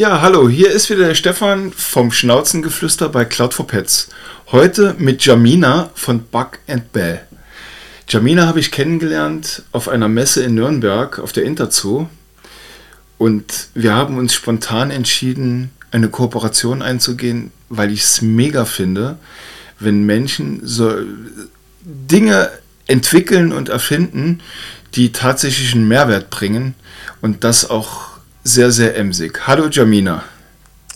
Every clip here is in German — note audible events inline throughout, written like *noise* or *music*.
Ja, hallo, hier ist wieder der Stefan vom Schnauzengeflüster bei Cloud for Pets. Heute mit Jamina von Bug and Bell. Jamina habe ich kennengelernt auf einer Messe in Nürnberg auf der Interzoo und wir haben uns spontan entschieden, eine Kooperation einzugehen, weil ich es mega finde, wenn Menschen so Dinge entwickeln und erfinden, die tatsächlich einen Mehrwert bringen und das auch sehr, sehr emsig. Hallo Jamina.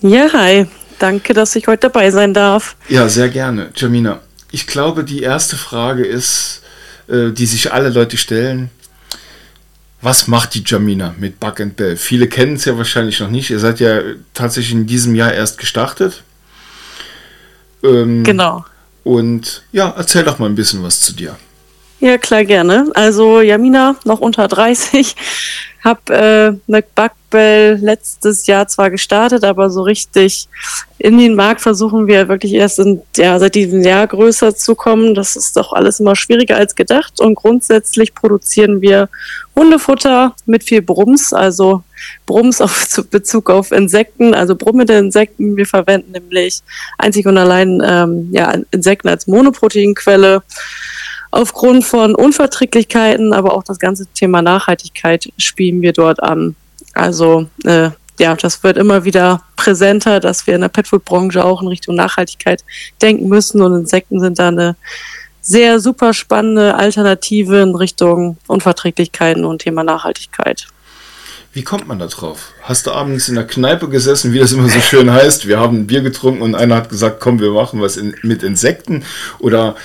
Ja, hi. Danke, dass ich heute dabei sein darf. Ja, sehr gerne. Jamina, ich glaube, die erste Frage ist, äh, die sich alle Leute stellen, was macht die Jamina mit Bug and Bell? Viele kennen es ja wahrscheinlich noch nicht. Ihr seid ja tatsächlich in diesem Jahr erst gestartet. Ähm, genau. Und ja, erzähl doch mal ein bisschen was zu dir. Ja, klar, gerne. Also Jamina, noch unter 30, habe äh, mit Backbell letztes Jahr zwar gestartet, aber so richtig in den Markt versuchen wir wirklich erst in, ja, seit diesem Jahr größer zu kommen. Das ist doch alles immer schwieriger als gedacht. Und grundsätzlich produzieren wir Hundefutter mit viel Brums, also Brums auf *laughs* Bezug auf Insekten, also brummende Insekten. Wir verwenden nämlich einzig und allein ähm, ja, Insekten als Monoproteinquelle aufgrund von Unverträglichkeiten, aber auch das ganze Thema Nachhaltigkeit spielen wir dort an. Also äh, ja, das wird immer wieder präsenter, dass wir in der Petfood-Branche auch in Richtung Nachhaltigkeit denken müssen und Insekten sind da eine sehr super spannende Alternative in Richtung Unverträglichkeiten und Thema Nachhaltigkeit. Wie kommt man da drauf? Hast du abends in der Kneipe gesessen, wie das immer so schön heißt? Wir haben ein Bier getrunken und einer hat gesagt, komm, wir machen was in, mit Insekten. Oder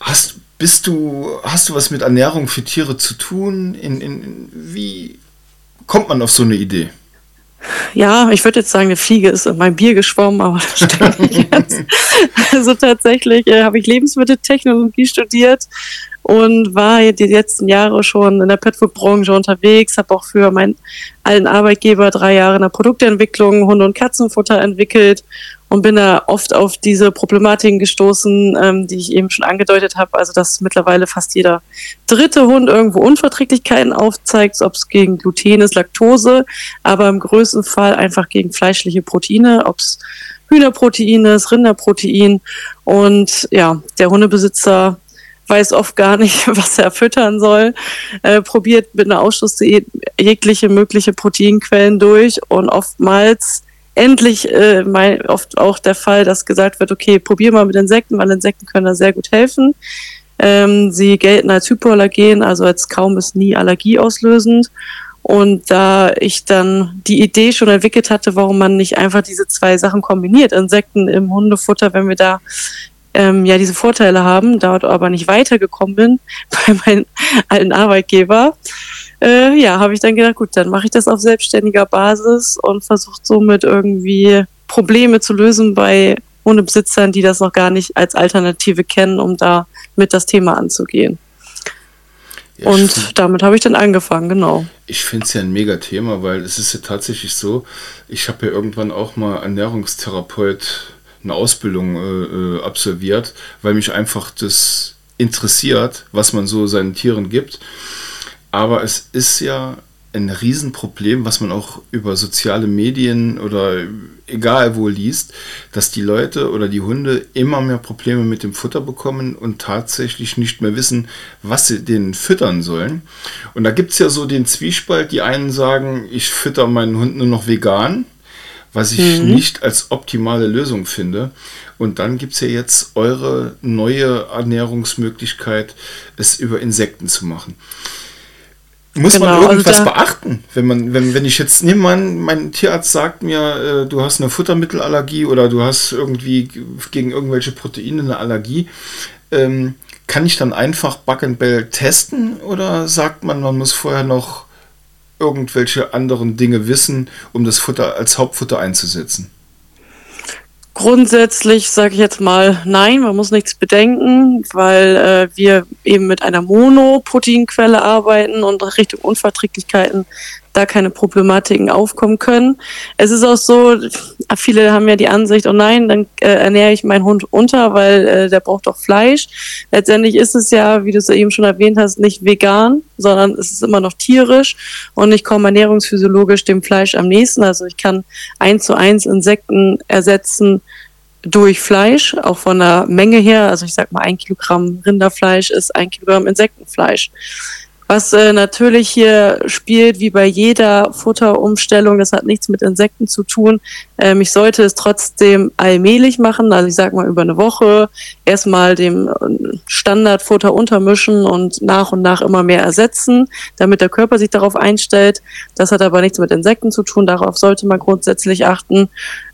hast, bist du, hast du was mit Ernährung für Tiere zu tun? In, in, wie kommt man auf so eine Idee? Ja, ich würde jetzt sagen, eine Fliege ist in mein Bier geschwommen, aber das stimmt *laughs* nicht ganz. Also tatsächlich äh, habe ich Lebensmitteltechnologie studiert und war die letzten Jahre schon in der Petfood-Branche unterwegs, habe auch für meinen alten Arbeitgeber drei Jahre in der Produktentwicklung Hunde- und Katzenfutter entwickelt und bin da oft auf diese Problematiken gestoßen, ähm, die ich eben schon angedeutet habe. Also dass mittlerweile fast jeder dritte Hund irgendwo Unverträglichkeiten aufzeigt, ob es gegen Gluten ist, Laktose, aber im größten Fall einfach gegen fleischliche Proteine, ob es Hühnerprotein ist, Rinderprotein. Und ja, der Hundebesitzer weiß oft gar nicht, *laughs* was er füttern soll, äh, probiert mit einer Ausschussdiät jegliche mögliche Proteinquellen durch und oftmals endlich äh, mein, oft auch der Fall, dass gesagt wird, okay, probier mal mit Insekten, weil Insekten können da sehr gut helfen. Ähm, sie gelten als Hypoallergen, also als kaum bis nie allergieauslösend. Und da ich dann die Idee schon entwickelt hatte, warum man nicht einfach diese zwei Sachen kombiniert, Insekten im Hundefutter, wenn wir da ähm, ja diese Vorteile haben, dort aber nicht weitergekommen bin *laughs* bei meinem alten Arbeitgeber, äh, ja, habe ich dann gedacht, gut, dann mache ich das auf selbstständiger Basis und versuche somit irgendwie Probleme zu lösen bei Hundebesitzern, die das noch gar nicht als Alternative kennen, um da mit das Thema anzugehen. Ja, und find, damit habe ich dann angefangen, genau. Ich finde es ja ein mega Thema, weil es ist ja tatsächlich so, ich habe ja irgendwann auch mal Ernährungstherapeut eine Ausbildung äh, äh, absolviert, weil mich einfach das interessiert, was man so seinen Tieren gibt. Aber es ist ja ein Riesenproblem, was man auch über soziale Medien oder egal wo liest, dass die Leute oder die Hunde immer mehr Probleme mit dem Futter bekommen und tatsächlich nicht mehr wissen, was sie denen füttern sollen. Und da gibt es ja so den Zwiespalt, die einen sagen, ich fütter meinen Hund nur noch vegan was ich mhm. nicht als optimale Lösung finde. Und dann gibt es ja jetzt eure neue Ernährungsmöglichkeit, es über Insekten zu machen. Muss genau, man irgendwas also beachten? Wenn man, wenn, wenn ich jetzt nehme man, mein Tierarzt sagt mir, äh, du hast eine Futtermittelallergie oder du hast irgendwie gegen irgendwelche Proteine eine Allergie, ähm, kann ich dann einfach Bug and Bell testen oder sagt man, man muss vorher noch irgendwelche anderen Dinge wissen, um das Futter als Hauptfutter einzusetzen? Grundsätzlich sage ich jetzt mal nein, man muss nichts bedenken, weil äh, wir eben mit einer Monoproteinquelle arbeiten und Richtung Unverträglichkeiten da keine Problematiken aufkommen können. Es ist auch so, viele haben ja die Ansicht, oh nein, dann äh, ernähre ich meinen Hund unter, weil äh, der braucht doch Fleisch. Letztendlich ist es ja, wie du es eben schon erwähnt hast, nicht vegan, sondern es ist immer noch tierisch und ich komme ernährungsphysiologisch dem Fleisch am nächsten. Also ich kann eins zu eins Insekten ersetzen durch Fleisch, auch von der Menge her. Also ich sag mal, ein Kilogramm Rinderfleisch ist ein Kilogramm Insektenfleisch. Was äh, natürlich hier spielt, wie bei jeder Futterumstellung, das hat nichts mit Insekten zu tun. Ähm, ich sollte es trotzdem allmählich machen, also ich sag mal über eine Woche, erstmal dem äh, Standardfutter untermischen und nach und nach immer mehr ersetzen, damit der Körper sich darauf einstellt. Das hat aber nichts mit Insekten zu tun, darauf sollte man grundsätzlich achten.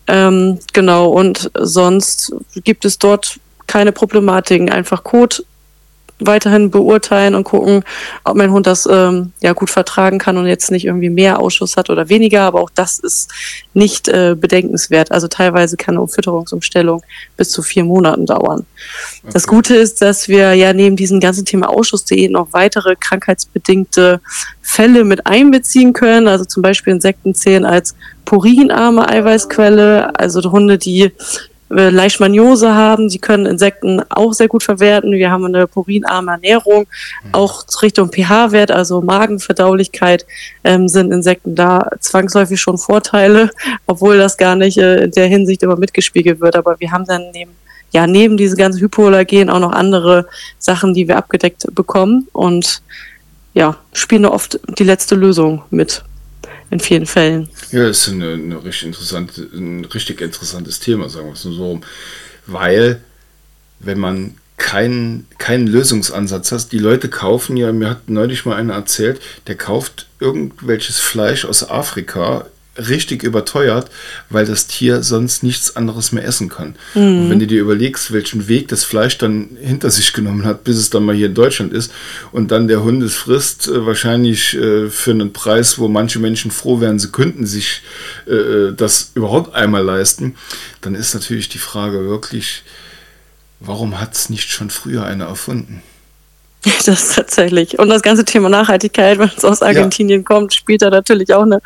Ähm, genau, und sonst gibt es dort keine Problematiken, einfach Kot weiterhin beurteilen und gucken, ob mein Hund das ähm, ja gut vertragen kann und jetzt nicht irgendwie mehr Ausschuss hat oder weniger. Aber auch das ist nicht äh, bedenkenswert. Also teilweise kann eine Fütterungsumstellung bis zu vier Monaten dauern. Okay. Das Gute ist, dass wir ja neben diesem ganzen Thema Ausschussdiät noch weitere krankheitsbedingte Fälle mit einbeziehen können. Also zum Beispiel Insekten zählen als purinarme Eiweißquelle, also Hunde, die Leishmaniose haben. Sie können Insekten auch sehr gut verwerten. Wir haben eine purinarme Ernährung, mhm. auch Richtung pH-Wert, also Magenverdaulichkeit, ähm, sind Insekten da zwangsläufig schon Vorteile, *laughs* obwohl das gar nicht äh, in der Hinsicht immer mitgespiegelt wird. Aber wir haben dann neben ja, neben diesen ganzen Hypoallergen auch noch andere Sachen, die wir abgedeckt bekommen und ja, spielen oft die letzte Lösung mit in vielen Fällen. Ja, das ist eine, eine richtig interessante, ein richtig interessantes Thema, sagen wir es nur so. Weil, wenn man keinen, keinen Lösungsansatz hat, die Leute kaufen ja, mir hat neulich mal einer erzählt, der kauft irgendwelches Fleisch aus Afrika richtig überteuert, weil das Tier sonst nichts anderes mehr essen kann. Mhm. Und wenn du dir überlegst, welchen Weg das Fleisch dann hinter sich genommen hat, bis es dann mal hier in Deutschland ist und dann der Hund es frisst, äh, wahrscheinlich äh, für einen Preis, wo manche Menschen froh wären, sie könnten sich äh, das überhaupt einmal leisten, dann ist natürlich die Frage wirklich, warum hat es nicht schon früher einer erfunden? *laughs* Das tatsächlich. Und das ganze Thema Nachhaltigkeit, wenn es aus Argentinien ja. kommt, spielt da natürlich auch eine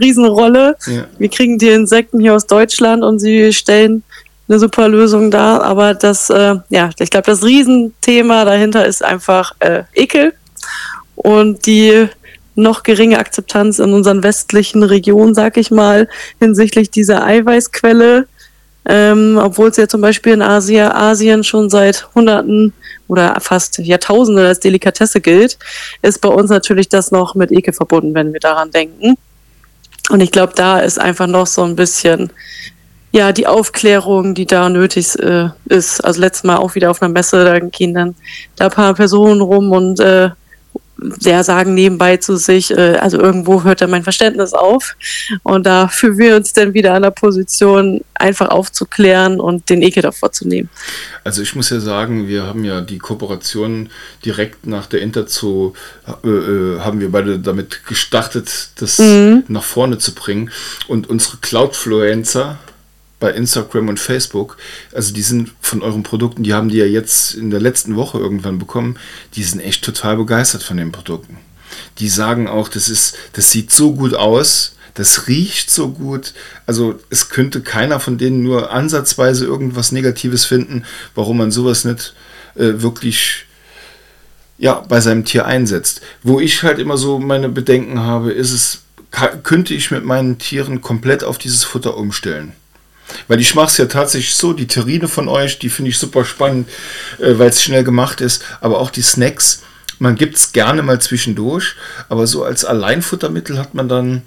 Riesenrolle. Ja. Wir kriegen die Insekten hier aus Deutschland und sie stellen eine super Lösung dar. Aber das, äh, ja, ich glaube, das Riesenthema dahinter ist einfach äh, Ekel und die noch geringe Akzeptanz in unseren westlichen Regionen, sag ich mal, hinsichtlich dieser Eiweißquelle ähm, obwohl es ja zum Beispiel in Asien, Asien schon seit Hunderten oder fast Jahrtausenden als Delikatesse gilt, ist bei uns natürlich das noch mit Ekel verbunden, wenn wir daran denken. Und ich glaube, da ist einfach noch so ein bisschen ja, die Aufklärung, die da nötig äh, ist. Also letztes Mal auch wieder auf einer Messe, da gehen dann da ein paar Personen rum und äh, der sagen nebenbei zu sich, äh, also irgendwo hört da mein Verständnis auf. Und da fühlen wir uns dann wieder an der Position, einfach aufzuklären und den Ekel davor zu nehmen. Also ich muss ja sagen, wir haben ja die Kooperation direkt nach der Interzo, äh, äh, haben wir beide damit gestartet, das mhm. nach vorne zu bringen. Und unsere Cloudfluencer, bei Instagram und Facebook, also die sind von euren Produkten, die haben die ja jetzt in der letzten Woche irgendwann bekommen, die sind echt total begeistert von den Produkten. Die sagen auch, das ist, das sieht so gut aus, das riecht so gut. Also es könnte keiner von denen nur ansatzweise irgendwas Negatives finden, warum man sowas nicht äh, wirklich ja, bei seinem Tier einsetzt. Wo ich halt immer so meine Bedenken habe, ist es, könnte ich mit meinen Tieren komplett auf dieses Futter umstellen? Weil ich mache es ja tatsächlich so, die Terrine von euch, die finde ich super spannend, äh, weil es schnell gemacht ist. Aber auch die Snacks, man gibt es gerne mal zwischendurch, aber so als Alleinfuttermittel hat man dann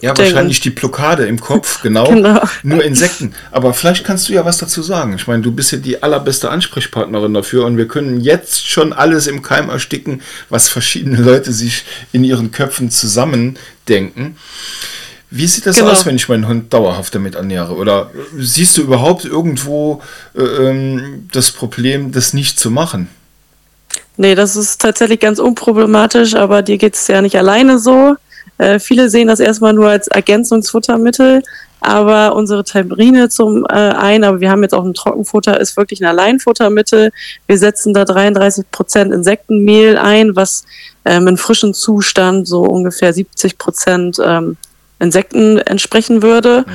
ja Denken. wahrscheinlich die Blockade im Kopf, *laughs* genau, genau. Nur Insekten. Aber vielleicht kannst du ja was dazu sagen. Ich meine, du bist ja die allerbeste Ansprechpartnerin dafür und wir können jetzt schon alles im Keim ersticken, was verschiedene Leute sich in ihren Köpfen zusammendenken. Wie sieht das genau. aus, wenn ich meinen Hund dauerhaft damit ernähre? Oder siehst du überhaupt irgendwo äh, ähm, das Problem, das nicht zu machen? Nee, das ist tatsächlich ganz unproblematisch, aber dir geht es ja nicht alleine so. Äh, viele sehen das erstmal nur als Ergänzungsfuttermittel. aber unsere Tambrine zum äh, ein, aber wir haben jetzt auch ein Trockenfutter, ist wirklich ein Alleinfuttermittel. Wir setzen da 33 Prozent Insektenmehl ein, was ähm, in frischem Zustand so ungefähr 70 Prozent ähm, Insekten entsprechen würde. Mhm.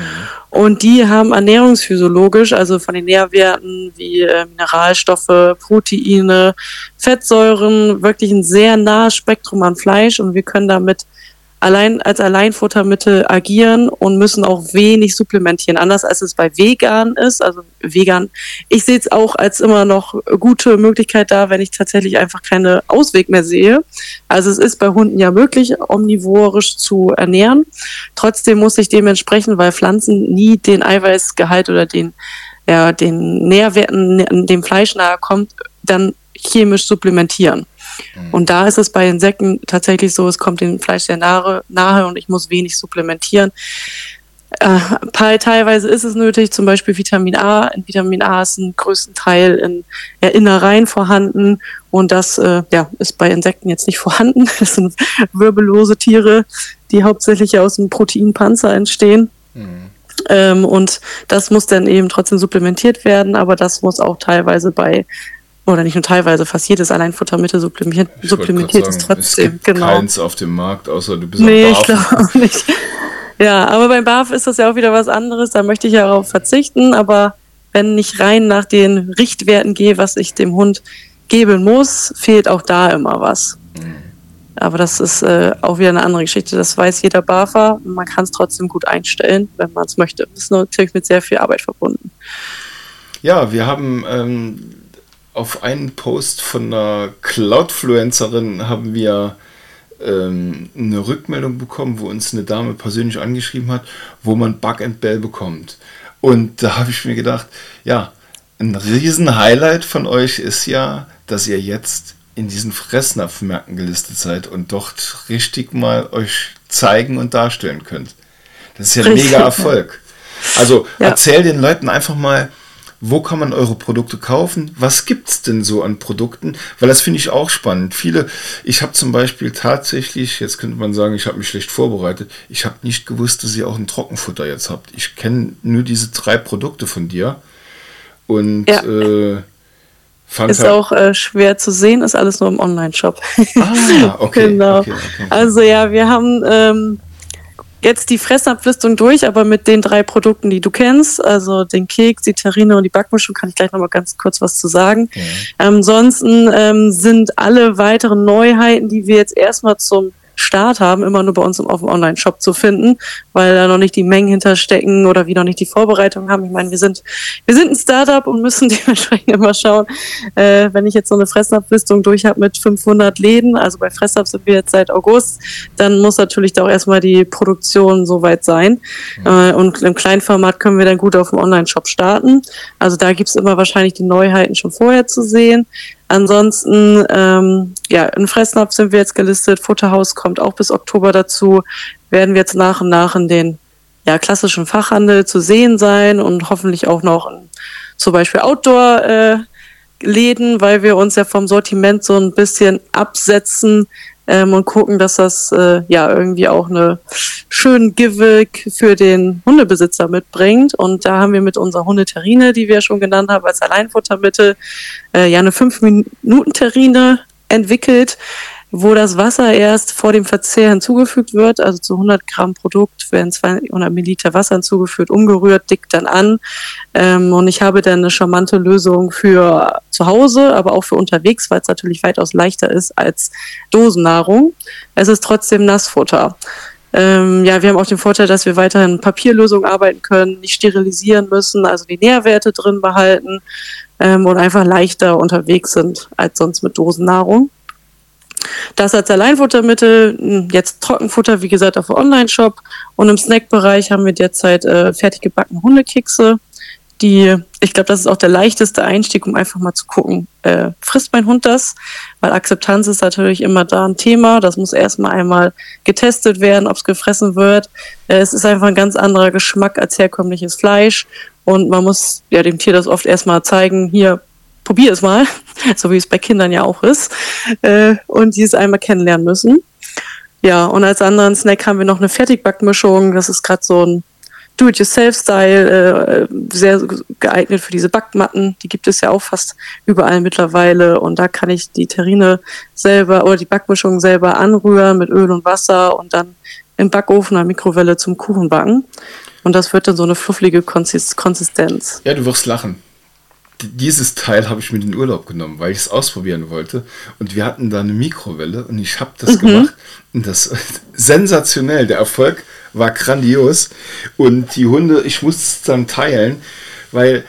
Und die haben ernährungsphysiologisch, also von den Nährwerten wie äh, Mineralstoffe, Proteine, Fettsäuren, wirklich ein sehr nahes Spektrum an Fleisch und wir können damit allein als Alleinfuttermittel agieren und müssen auch wenig supplementieren. Anders als es bei Vegan ist. Also Vegan, ich sehe es auch als immer noch gute Möglichkeit da, wenn ich tatsächlich einfach keine Ausweg mehr sehe. Also es ist bei Hunden ja möglich, omnivorisch zu ernähren. Trotzdem muss ich dementsprechend, weil Pflanzen nie den Eiweißgehalt oder den, ja, den Nährwerten, dem Fleisch nahe kommt, dann chemisch supplementieren. Mhm. Und da ist es bei Insekten tatsächlich so, es kommt dem Fleisch sehr nahe, nahe und ich muss wenig supplementieren. Äh, teilweise ist es nötig, zum Beispiel Vitamin A. In Vitamin A ist ein größten Teil in ja, Innereien vorhanden und das äh, ja, ist bei Insekten jetzt nicht vorhanden. *laughs* Das sind wirbellose Tiere, die hauptsächlich aus dem Proteinpanzer entstehen. Mhm. Ähm, und das muss dann eben trotzdem supplementiert werden, aber das muss auch teilweise bei oder nicht nur teilweise, fast jedes Alleinfuttermittel supplementiert, supplementiert ist trotzdem. Es gibt genau. keins auf dem Markt, außer du bist Nee, ich glaube auch nicht. Ja, aber beim BAF ist das ja auch wieder was anderes, da möchte ich ja darauf verzichten, aber wenn ich rein nach den Richtwerten gehe, was ich dem Hund geben muss, fehlt auch da immer was. Mhm. Aber das ist äh, auch wieder eine andere Geschichte. Das weiß jeder BAFer. Man kann es trotzdem gut einstellen, wenn man es möchte. Das ist natürlich mit sehr viel Arbeit verbunden. Ja, wir haben ähm, auf einen Post von einer Cloudfluencerin haben wir ähm, eine Rückmeldung bekommen, wo uns eine Dame persönlich angeschrieben hat, wo man Bug and Bell bekommt. Und da habe ich mir gedacht, ja, ein riesen Highlight von euch ist ja, dass ihr jetzt in diesen Fressnapfmärkten gelistet seid und dort richtig mal euch zeigen und darstellen könnt. Das ist ja ein mega Erfolg. Also ja. erzähl den Leuten einfach mal, wo kann man eure Produkte kaufen? Was gibt es denn so an Produkten? Weil das finde ich auch spannend. Viele, ich habe zum Beispiel tatsächlich, jetzt könnte man sagen, ich habe mich schlecht vorbereitet, ich habe nicht gewusst, dass ihr auch ein Trockenfutter jetzt habt. Ich kenne nur diese drei Produkte von dir. Und ja. äh, ist halt auch äh, schwer zu sehen, ist alles nur im Online-Shop. Ah, okay. *laughs* genau. Okay, okay. Also ja, wir haben ähm, jetzt die Fressauflistung durch, aber mit den drei Produkten, die du kennst, also den Keks, die Terrine und die Backmischung, kann ich gleich nochmal ganz kurz was zu sagen. Mhm. Ansonsten ähm, sind alle weiteren Neuheiten, die wir jetzt erstmal zum Start haben, immer nur bei uns auf dem Online-Shop zu finden, weil da noch nicht die Mengen hinterstecken oder wir noch nicht die Vorbereitung haben. Ich meine, wir sind, wir sind ein Startup und müssen *laughs* dementsprechend immer schauen, äh, wenn ich jetzt so eine Fressnapflistung durch habe mit 500 Läden, also bei Fressnapf sind wir jetzt seit August, dann muss natürlich da auch erstmal die Produktion soweit sein. Äh, und im Kleinformat können wir dann gut auf dem Online-Shop starten. Also da gibt's immer wahrscheinlich die Neuheiten schon vorher zu sehen. Ansonsten, ähm, ja, in Fressnapf sind wir jetzt gelistet. Futterhaus kommt auch bis Oktober dazu. Werden wir jetzt nach und nach in den ja, klassischen Fachhandel zu sehen sein und hoffentlich auch noch in, zum Beispiel Outdoor äh, weil wir uns ja vom Sortiment so ein bisschen absetzen ähm, und gucken, dass das äh, ja irgendwie auch eine schönen Gimmick für den Hundebesitzer mitbringt. Und da haben wir mit unserer Hundeterrine, die wir schon genannt haben, als Alleinfuttermittel, äh, ja eine 5-Minuten-Terrine entwickelt, wo das Wasser erst vor dem Verzehr hinzugefügt wird. Also zu 100 Gramm Produkt werden 200 Milliliter Wasser hinzugefügt, umgerührt, dickt dann an. Ähm, und ich habe dann eine charmante Lösung für zu Hause, aber auch für unterwegs, weil es natürlich weitaus leichter ist als Dosennahrung. Es ist trotzdem Nassfutter. Ähm, ja, wir haben auch den Vorteil, dass wir weiterhin Papierlösungen arbeiten können, nicht sterilisieren müssen, also die Nährwerte drin behalten ähm, und einfach leichter unterwegs sind als sonst mit Dosennahrung. Das als Alleinfuttermittel, hm, jetzt Trockenfutter, wie gesagt, auf Online-Shop. Und im Snackbereich haben wir derzeit äh, fertig gebackene Hundekekse. Die, ich glaube, das ist auch der leichteste Einstieg, um einfach mal zu gucken, äh, frisst mein Hund das? Weil Akzeptanz ist natürlich immer da ein Thema. Das muss erstmal einmal getestet werden, ob es gefressen wird. Äh, es ist einfach ein ganz anderer Geschmack als herkömmliches Fleisch. Und man muss ja dem Tier das oft erstmal zeigen, hier, probier es mal, *laughs* so wie es bei Kindern ja auch ist, äh, und die es einmal kennenlernen müssen. Ja, und als anderen Snack haben wir noch eine Fertigbackmischung. Das ist gerade so ein Do-it-yourself-Style, äh, sehr geeignet für diese Backmatten. Die gibt es ja auch fast überall mittlerweile. Und da kann ich die Terrine selber oder die Backmischung selber anrühren mit Öl und Wasser und dann im Backofen oder Mikrowelle zum Kuchen backen. Und das wird dann so eine fluffige Konsistenz. Ja, du wirst lachen dieses Teil habe ich mit in den Urlaub genommen, weil ich es ausprobieren wollte. Und wir hatten da eine Mikrowelle und ich habe das mhm. gemacht. Und das *laughs* sensationell. Der Erfolg war grandios. Und die Hunde, ich musste es dann teilen, weil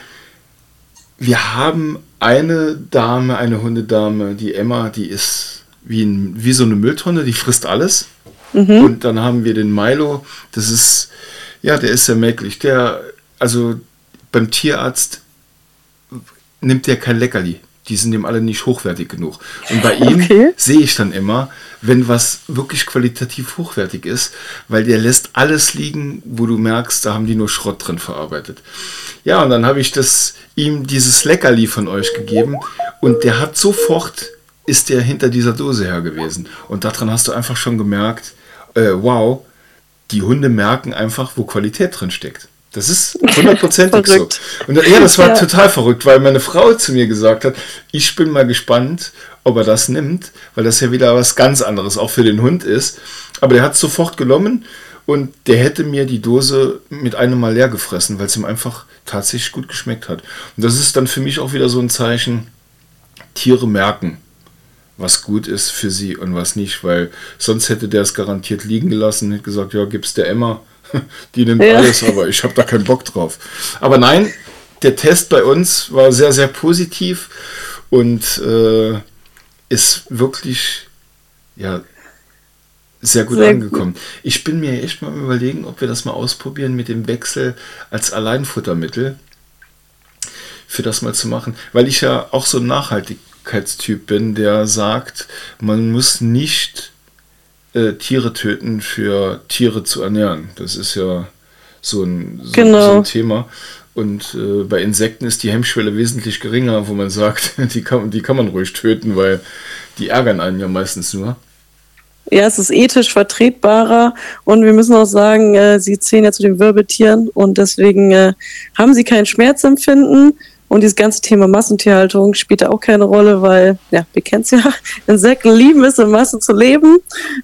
wir haben eine Dame, eine Hundedame, die Emma, die ist wie, ein, wie so eine Mülltonne, die frisst alles. Mhm. Und dann haben wir den Milo, das ist, ja, der ist sehr mäglich. Der, also beim Tierarzt nimmt der kein Leckerli. Die sind dem alle nicht hochwertig genug. Und bei ihm okay. sehe ich dann immer, wenn was wirklich qualitativ hochwertig ist, weil der lässt alles liegen, wo du merkst, da haben die nur Schrott drin verarbeitet. Ja, und dann habe ich das ihm dieses Leckerli von euch gegeben und der hat sofort ist der hinter dieser Dose her gewesen. Und daran hast du einfach schon gemerkt, äh, wow, die Hunde merken einfach, wo Qualität drin steckt. Das ist hundertprozentig *laughs* so. Und ja, das war ja. total verrückt, weil meine Frau zu mir gesagt hat, ich bin mal gespannt, ob er das nimmt, weil das ja wieder was ganz anderes auch für den Hund ist. Aber der hat es sofort genommen und der hätte mir die Dose mit einem Mal leer gefressen, weil es ihm einfach tatsächlich gut geschmeckt hat. Und das ist dann für mich auch wieder so ein Zeichen, Tiere merken, was gut ist für sie und was nicht, weil sonst hätte der es garantiert liegen gelassen, hätte gesagt, ja, gib's der Emma *laughs* die nimmt ja. alles, aber ich habe da keinen Bock drauf. Aber nein, der Test bei uns war sehr, sehr positiv und äh, ist wirklich ja, sehr gut sehr angekommen. Gut. Ich bin mir echt mal überlegen, ob wir das mal ausprobieren mit dem Wechsel als Alleinfuttermittel. Für das mal zu machen, weil ich ja auch so ein Nachhaltigkeitstyp bin, der sagt, man muss nicht äh, Tiere töten für Tiere zu ernähren. Das ist ja so ein, so, genau. so ein Thema. Und äh, bei Insekten ist die Hemmschwelle wesentlich geringer, wo man sagt, *laughs* die kann, die kann man ruhig töten, weil die ärgern einen ja meistens nur. Ja, es ist ethisch vertretbarer und wir müssen auch sagen, äh, sie zählen ja zu den Wirbeltieren und deswegen äh, haben sie kein Schmerzempfinden und dieses ganze Thema Massentierhaltung spielt da auch keine Rolle, weil, ja, wir kennen es ja, *laughs* Insekten lieben es, in Massen zu leben.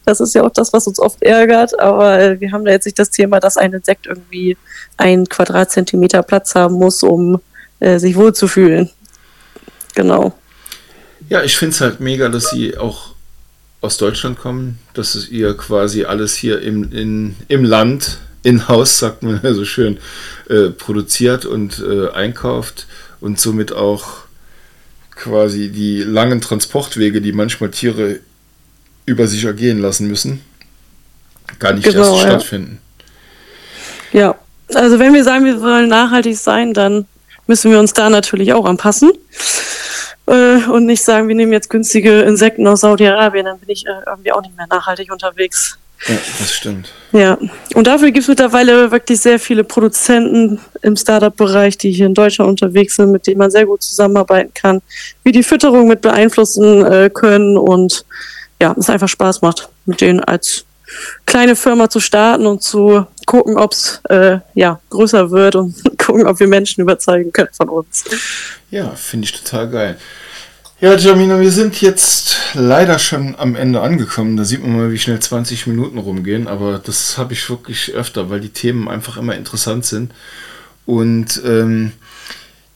Das ist ja auch das, was uns oft ärgert. Aber äh, wir haben da jetzt nicht das Thema, dass ein Insekt irgendwie ein Quadratzentimeter Platz haben muss, um äh, sich wohlzufühlen. Genau. Ja, ich finde es halt mega, dass sie auch aus Deutschland kommen, dass es ihr quasi alles hier im, in, im Land, in Haus, sagt man so schön, äh, produziert und äh, einkauft und somit auch quasi die langen Transportwege, die manchmal Tiere über sich ergehen lassen müssen, gar nicht genau, erst ja. stattfinden. Ja, also wenn wir sagen, wir wollen nachhaltig sein, dann müssen wir uns da natürlich auch anpassen äh, und nicht sagen, wir nehmen jetzt günstige Insekten aus Saudi-Arabien, dann bin ich äh, irgendwie auch nicht mehr nachhaltig unterwegs. Ja, das stimmt. Ja, und dafür gibt es mittlerweile wirklich sehr viele Produzenten im Startup-Bereich, die hier in Deutschland unterwegs sind, mit denen man sehr gut zusammenarbeiten kann, wie die Fütterung mit beeinflussen äh, können und ja, es einfach Spaß macht, mit denen als kleine Firma zu starten und zu gucken, ob es äh, ja, größer wird und *laughs* gucken, ob wir Menschen überzeugen können von uns. Ja, finde ich total geil. Ja, Jamina, wir sind jetzt leider schon am Ende angekommen. Da sieht man mal, wie schnell 20 Minuten rumgehen. Aber das habe ich wirklich öfter, weil die Themen einfach immer interessant sind. Und ähm,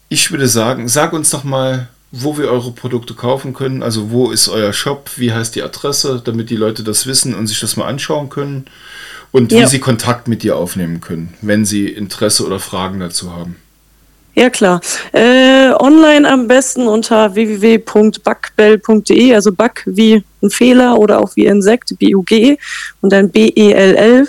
ich würde sagen, sag uns doch mal, wo wir eure Produkte kaufen können. Also wo ist euer Shop? Wie heißt die Adresse, damit die Leute das wissen und sich das mal anschauen können. Und ja. wie sie Kontakt mit dir aufnehmen können, wenn sie Interesse oder Fragen dazu haben. Ja, klar. Äh, online am besten unter www.backbell.de, also Back wie ein Fehler oder auch wie Insekt, B-U-G und dann B-E-L-L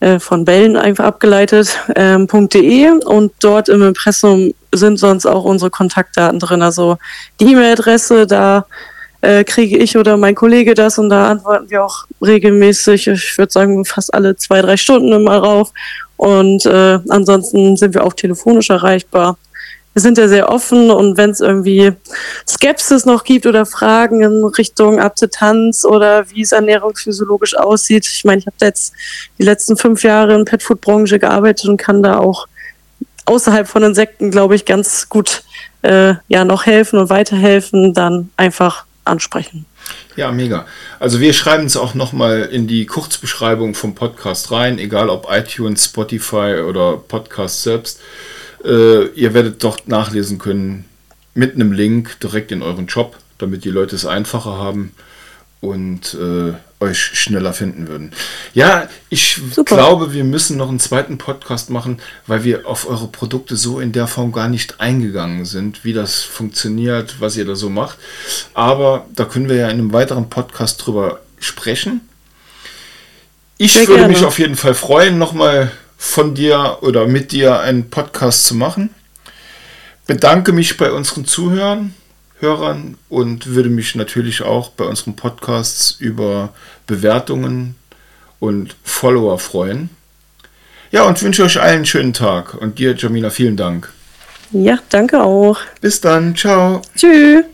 äh, von Bellen einfach abgeleitet, ähm, .de und dort im Impressum sind sonst auch unsere Kontaktdaten drin, also die E-Mail-Adresse, da äh, kriege ich oder mein Kollege das und da antworten wir auch regelmäßig, ich würde sagen fast alle zwei, drei Stunden immer rauf und äh, ansonsten sind wir auch telefonisch erreichbar. wir sind ja sehr offen und wenn es irgendwie Skepsis noch gibt oder Fragen in Richtung Akzeptanz oder wie es ernährungsphysiologisch aussieht. Ich meine, ich habe jetzt die letzten fünf Jahre in Petfood-Branche gearbeitet und kann da auch außerhalb von Insekten, glaube ich, ganz gut äh, ja noch helfen und weiterhelfen, dann einfach ansprechen. Ja, mega. Also wir schreiben es auch nochmal in die Kurzbeschreibung vom Podcast rein, egal ob iTunes, Spotify oder Podcast selbst. Äh, ihr werdet dort nachlesen können mit einem Link direkt in euren Job, damit die Leute es einfacher haben und äh, euch schneller finden würden. Ja, ich Super. glaube, wir müssen noch einen zweiten Podcast machen, weil wir auf eure Produkte so in der Form gar nicht eingegangen sind, wie das funktioniert, was ihr da so macht. Aber da können wir ja in einem weiteren Podcast drüber sprechen. Ich Sehr würde gerne. mich auf jeden Fall freuen, nochmal von dir oder mit dir einen Podcast zu machen. Bedanke mich bei unseren Zuhörern Hörern und würde mich natürlich auch bei unseren Podcasts über Bewertungen und Follower freuen. Ja, und wünsche euch allen einen schönen Tag. Und dir, Jamina, vielen Dank. Ja, danke auch. Bis dann. Ciao. Tschüss.